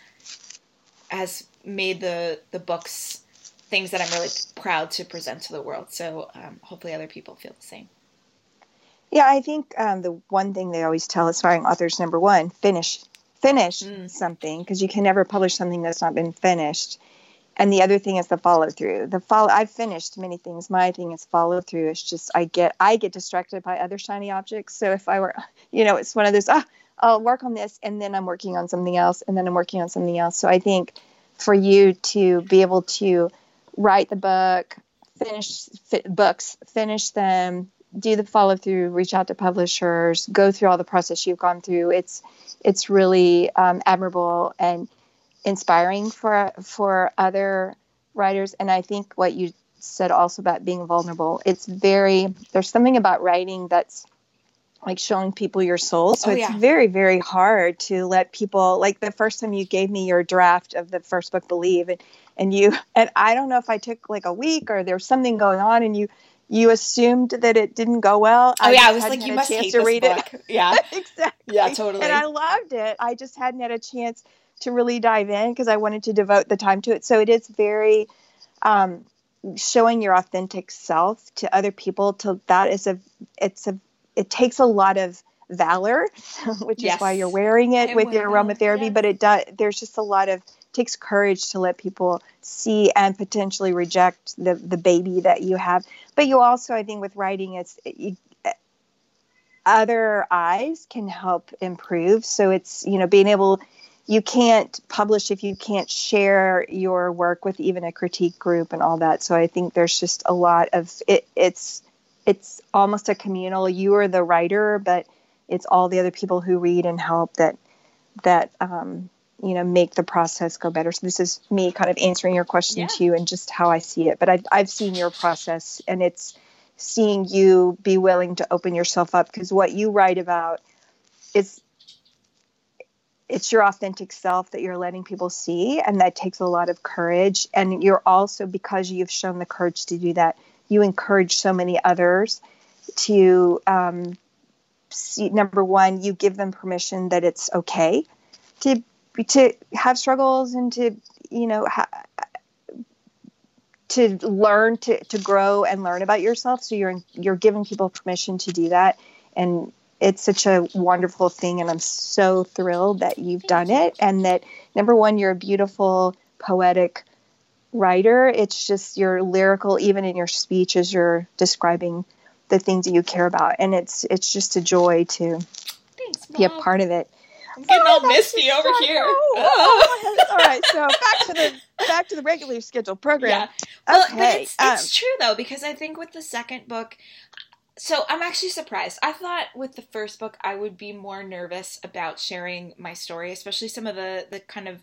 has made the the books things that i'm really proud to present to the world so um, hopefully other people feel the same yeah i think um, the one thing they always tell aspiring authors number one finish finish mm. something because you can never publish something that's not been finished. And the other thing is the follow through. The follow I've finished many things. My thing is follow through. It's just I get I get distracted by other shiny objects. So if I were (laughs) you know, it's one of those, ah, I'll work on this and then I'm working on something else and then I'm working on something else. So I think for you to be able to write the book, finish books, finish them, do the follow through, reach out to publishers, go through all the process you've gone through. It's it's really um, admirable and inspiring for for other writers. And I think what you said also about being vulnerable, it's very there's something about writing that's like showing people your soul. So oh, it's yeah. very, very hard to let people like the first time you gave me your draft of the first book, Believe, and, and you (laughs) and I don't know if I took like a week or there was something going on and you you assumed that it didn't go well. Oh I yeah, I was like, you must hate to read book. It. Yeah, (laughs) exactly. Yeah, totally. And I loved it. I just hadn't had a chance to really dive in because I wanted to devote the time to it. So it is very um, showing your authentic self to other people. To that is a it's a it takes a lot of valor, (laughs) which yes. is why you're wearing it with your aromatherapy. Yes. But it does. There's just a lot of takes courage to let people see and potentially reject the the baby that you have. But you also, I think, with writing, it's you, other eyes can help improve. So it's you know being able you can't publish if you can't share your work with even a critique group and all that. So I think there's just a lot of it. It's it's almost a communal. You are the writer, but it's all the other people who read and help that that um, you know make the process go better so this is me kind of answering your question yeah. to you and just how i see it but I've, I've seen your process and it's seeing you be willing to open yourself up because what you write about is it's your authentic self that you're letting people see and that takes a lot of courage. And you're also because you've shown the courage to do that you encourage so many others to um, see number one you give them permission that it's okay to to have struggles and to you know ha- to learn to, to grow and learn about yourself. So you're you're giving people permission to do that. And it's such a wonderful thing and i'm so thrilled that you've done it and that number one you're a beautiful poetic writer it's just you're lyrical even in your speech as you're describing the things that you care about and it's it's just a joy to Thanks, be a part of it. I'm getting oh, all misty over here. (laughs) Oh. all right, so back to the back to the regularly scheduled program. Yeah. Well, okay. but it's, it's um, true though because I think with the second book, so I'm actually surprised. I thought with the first book I would be more nervous about sharing my story, especially some of the the kind of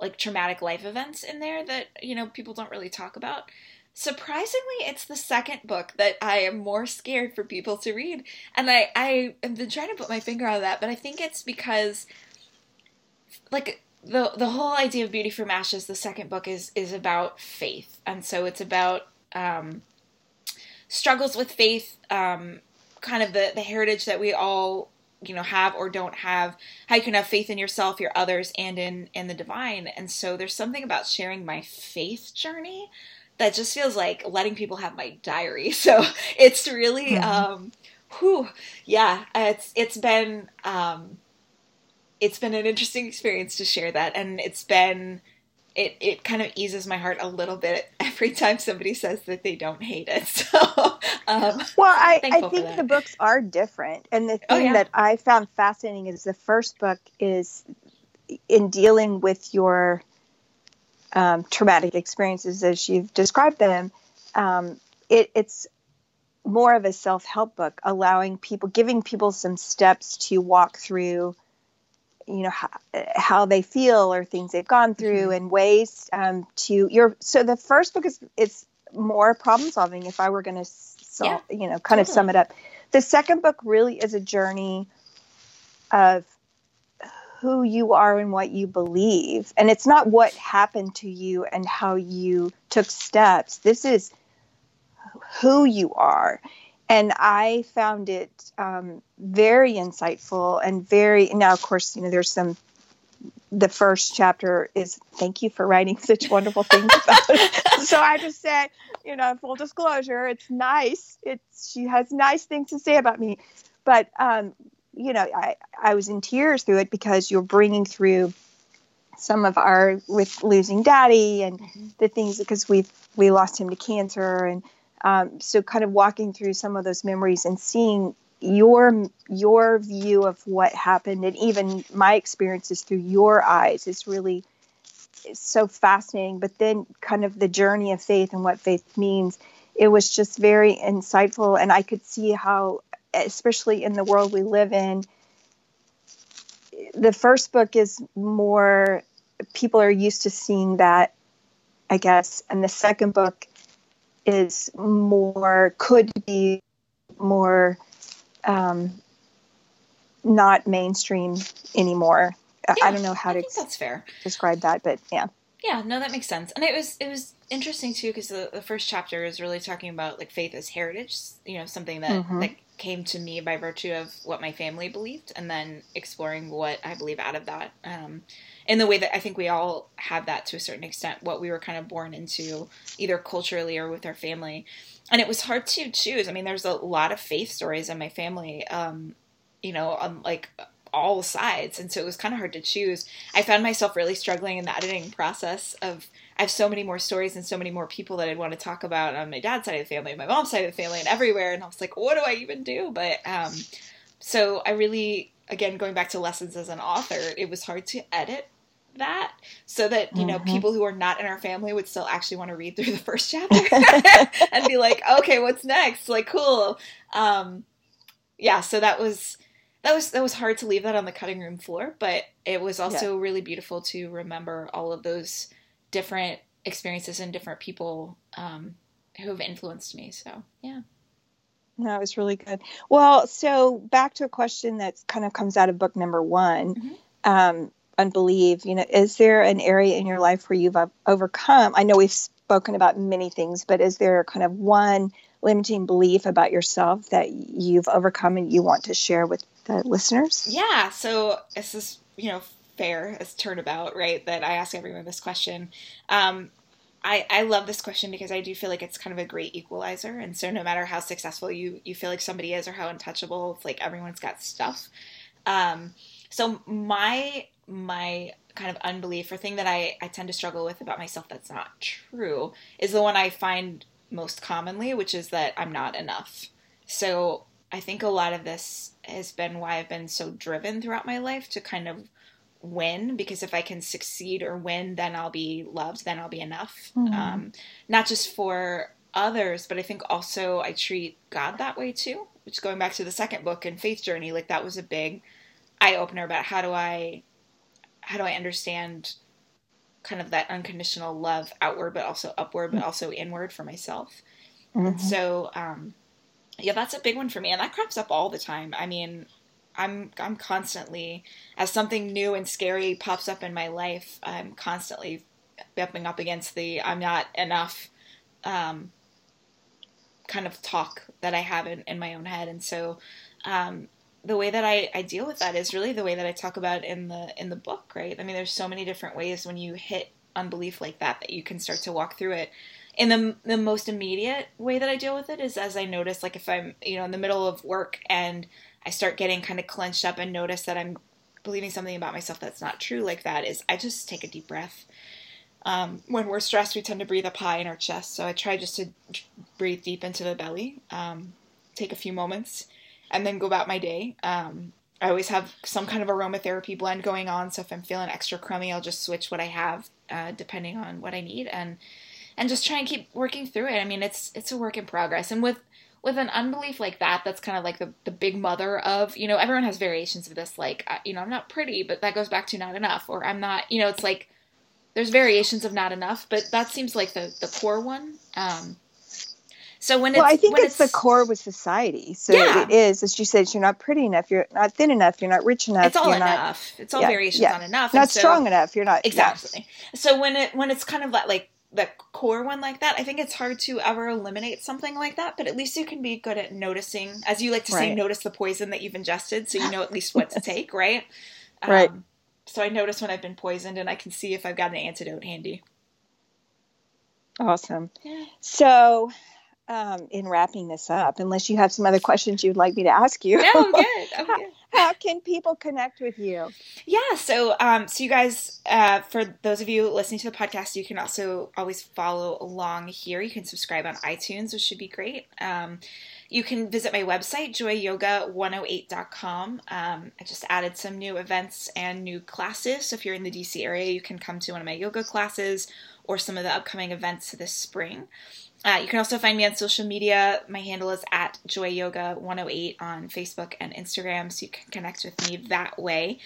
like traumatic life events in there that you know people don't really talk about. Surprisingly, it's the second book that I am more scared for people to read, and I I have been trying to put my finger on that, but I think it's because like the the whole idea of Beauty from Ashes, the second book is is about faith, and so it's about um, struggles with faith, um, kind of the the heritage that we all you know have or don't have. How you can have faith in yourself your others and in in the divine. And so there's something about sharing my faith journey that just feels like letting people have my diary. (laughs) So it's really mm-hmm. um whew, yeah it's it's been um it's been an interesting experience to share that. And it's been it it kind of eases my heart a little bit every time somebody says that they don't hate it. (laughs) So, um, well, I, I think the books are different, and the oh, thing oh, yeah. that I found fascinating is the first book is in dealing with your um, traumatic experiences as you've described them. Um, it, it's more of a self help book, allowing people, giving people some steps to walk through you know how, how, they feel or things they've gone through mm-hmm. and ways um, to your so the first book is it's more problem solving if i were going to yeah, you know kind totally. of sum it up the second book really is a journey of who you are and what you believe and it's not what happened to you and how you took steps this is who you are and I found it um, very insightful and very. Now, of course, you know, there's some. The first chapter is thank you for writing (laughs) such wonderful things about it. (laughs) so I just said, you know, full disclosure, it's nice. It's she has nice things to say about me, but um, you know, I I was in tears through it because you're bringing through some of our with losing daddy and mm-hmm. the things because we've we lost him to cancer and um, so kind of walking through some of those memories and seeing your your view of what happened and even my experiences through your eyes is really so fascinating. But then kind of the journey of faith and what faith means it was just very insightful. And i could see how especially in the world we live in the first book is more people are used to seeing that i guess. And the second book is more could be more um, not mainstream anymore. Yeah, I don't know how I to that's fair. describe that, but yeah. Yeah, no, that makes sense, and it was it was interesting too because the, the first chapter is really talking about like faith as heritage, you know, something that mm-hmm. that came to me by virtue of what my family believed, and then exploring what I believe out of that. Um, in the way that I think we all have that to a certain extent, what we were kind of born into, either culturally or with our family. And it was hard to choose. I mean, there's a lot of faith stories in my family, um, you know, on like all sides. And so it was kind of hard to choose. I found myself really struggling in the editing process of I have so many more stories and so many more people that I'd want to talk about on my dad's side of the family, my mom's side of the family, and everywhere. And I was like, what do I even do? But um, so I really, again, going back to lessons as an author, it was hard to edit that so that you know mm-hmm. people who are not in our family would still actually want to read through (laughs) the first chapter (laughs) and be like okay what's next like cool um yeah so that was that was that was hard to leave that on the cutting room floor but it was also yeah. really beautiful to remember all of those different experiences and different people um who have influenced me so yeah that was really good well so back to a question that kind of comes out of book number one mm-hmm. um unbelieve you know is there an area in your life where you've overcome i know we've spoken about many things but is there kind of one limiting belief about yourself that you've overcome and you want to share with the listeners yeah so this is you know fair as turnabout right that i ask everyone this question um, I, I love this question because I do feel like it's kind of a great equalizer. And so no matter how successful you, you feel like somebody is or how untouchable, it's like everyone's got stuff. Um, so my my kind of unbelief or thing that I, I tend to struggle with about myself that's not true is the one I find most commonly, which is that I'm not enough. So I think a lot of this has been why I've been so driven throughout my life to kind of win because if I can succeed or win, then I'll be loved, then I'll be enough. Mm-hmm. Um, not just for others, but I think also I treat God that way too. Which going back to the second book and faith journey, like that was a big eye opener about how do I how do I understand kind of that unconditional love outward, but also upward, but also inward for myself. Mm-hmm. So, um, yeah, that's a big one for me, and that crops up all the time. I mean, I'm I'm constantly as something new and scary pops up in my life, I'm constantly bumping up against the I'm not enough um, kind of talk that I have in, in my own head, and so um, the way that I, I deal with that is really the way that I talk about in the in the book, right? I mean, there's so many different ways when you hit unbelief like that that you can start to walk through it. In the the most immediate way that I deal with it is as I notice, like if I'm you know in the middle of work and I start getting kind of clenched up and notice that I'm believing something about myself that's not true, like that is I just take a deep breath. Um, when we're stressed, we tend to breathe up high in our chest, so I try just to breathe deep into the belly. Um, take a few moments and then go about my day. Um, I always have some kind of aromatherapy blend going on, so if I'm feeling extra crummy, I'll just switch what I have uh, depending on what I need, and and just try and keep working through it. I mean, it's it's a work in progress, and with with an unbelief like that, that's kind of like the, the big mother of, you know, everyone has variations of this, like, uh, you know, I'm not pretty, but that goes back to not enough, or I'm not, you know, it's like there's variations of not enough, but that seems like the, the core one. Um, so when well, I think it's, it's, the core with society. So yeah. it is, as you said, you're not pretty enough, you're not thin enough, you're not rich enough. It's all enough. Not, it's all yeah, variations yeah. on enough. Not so, strong enough. You're not exactly. So when it when it's kind of that like the core one like that, I think it's hard to ever eliminate something like that. But at least you can be good at noticing, as you like to say, notice the poison that you've ingested, so you know at least what to (laughs) take, right? Right. Um, so I notice when I've been poisoned, and I can see if I've got an antidote handy. Awesome. So um, in wrapping this up, unless you have some other questions you'd like me to ask you. No, I'm (laughs) good. I'm good. how, can people connect with you? Yeah, so um, so you guys, uh, for those of you listening to the podcast, you can also always follow along here. You can subscribe on iTunes, which should be great. Um, you can visit my website, joyyoga108.com. Um, I just added some new events and new classes. So if you're in the DC area, you can come to one of my yoga classes or some of the upcoming events this spring. Uh, you can also find me on social media. My handle is at joyyoga108 on Facebook and Instagram, so you can connect with me that way.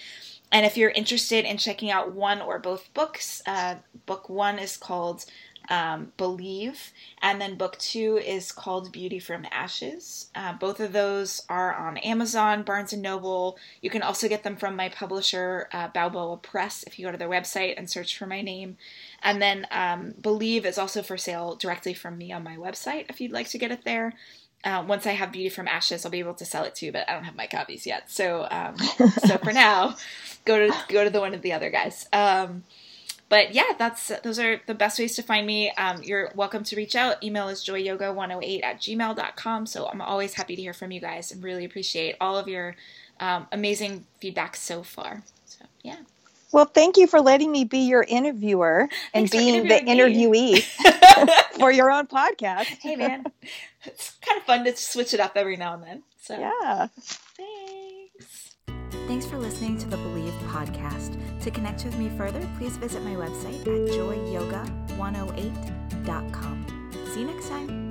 And if you're interested in checking out one or both books, uh, book one is called um, Believe, and then book two is called Beauty from Ashes. Uh, both of those are on Amazon, Barnes and Noble. You can also get them from my publisher, uh, Balboa Press, if you go to their website and search for my name. And then um, Believe is also for sale directly from me on my website if you'd like to get it there. Uh, once I have Beauty from Ashes, I'll be able to sell it too, but I don't have my copies yet. So, um, so for (laughs) now, go to go to the one of the other guys. Um, but yeah, that's those are the best ways to find me. Um, you're welcome to reach out. Email is joyyoga108 at gmail.com. So I'm always happy to hear from you guys and really appreciate all of your um, amazing feedback so far. So yeah. Well, thank you for letting me be your interviewer and being the interviewee (laughs) for your own podcast. Hey, man, it's kind of fun to switch it up every now and then. So yeah, thanks. Thanks for listening to the Believe podcast. To connect with me further, please visit my website at joyyoga108.com. See you next time.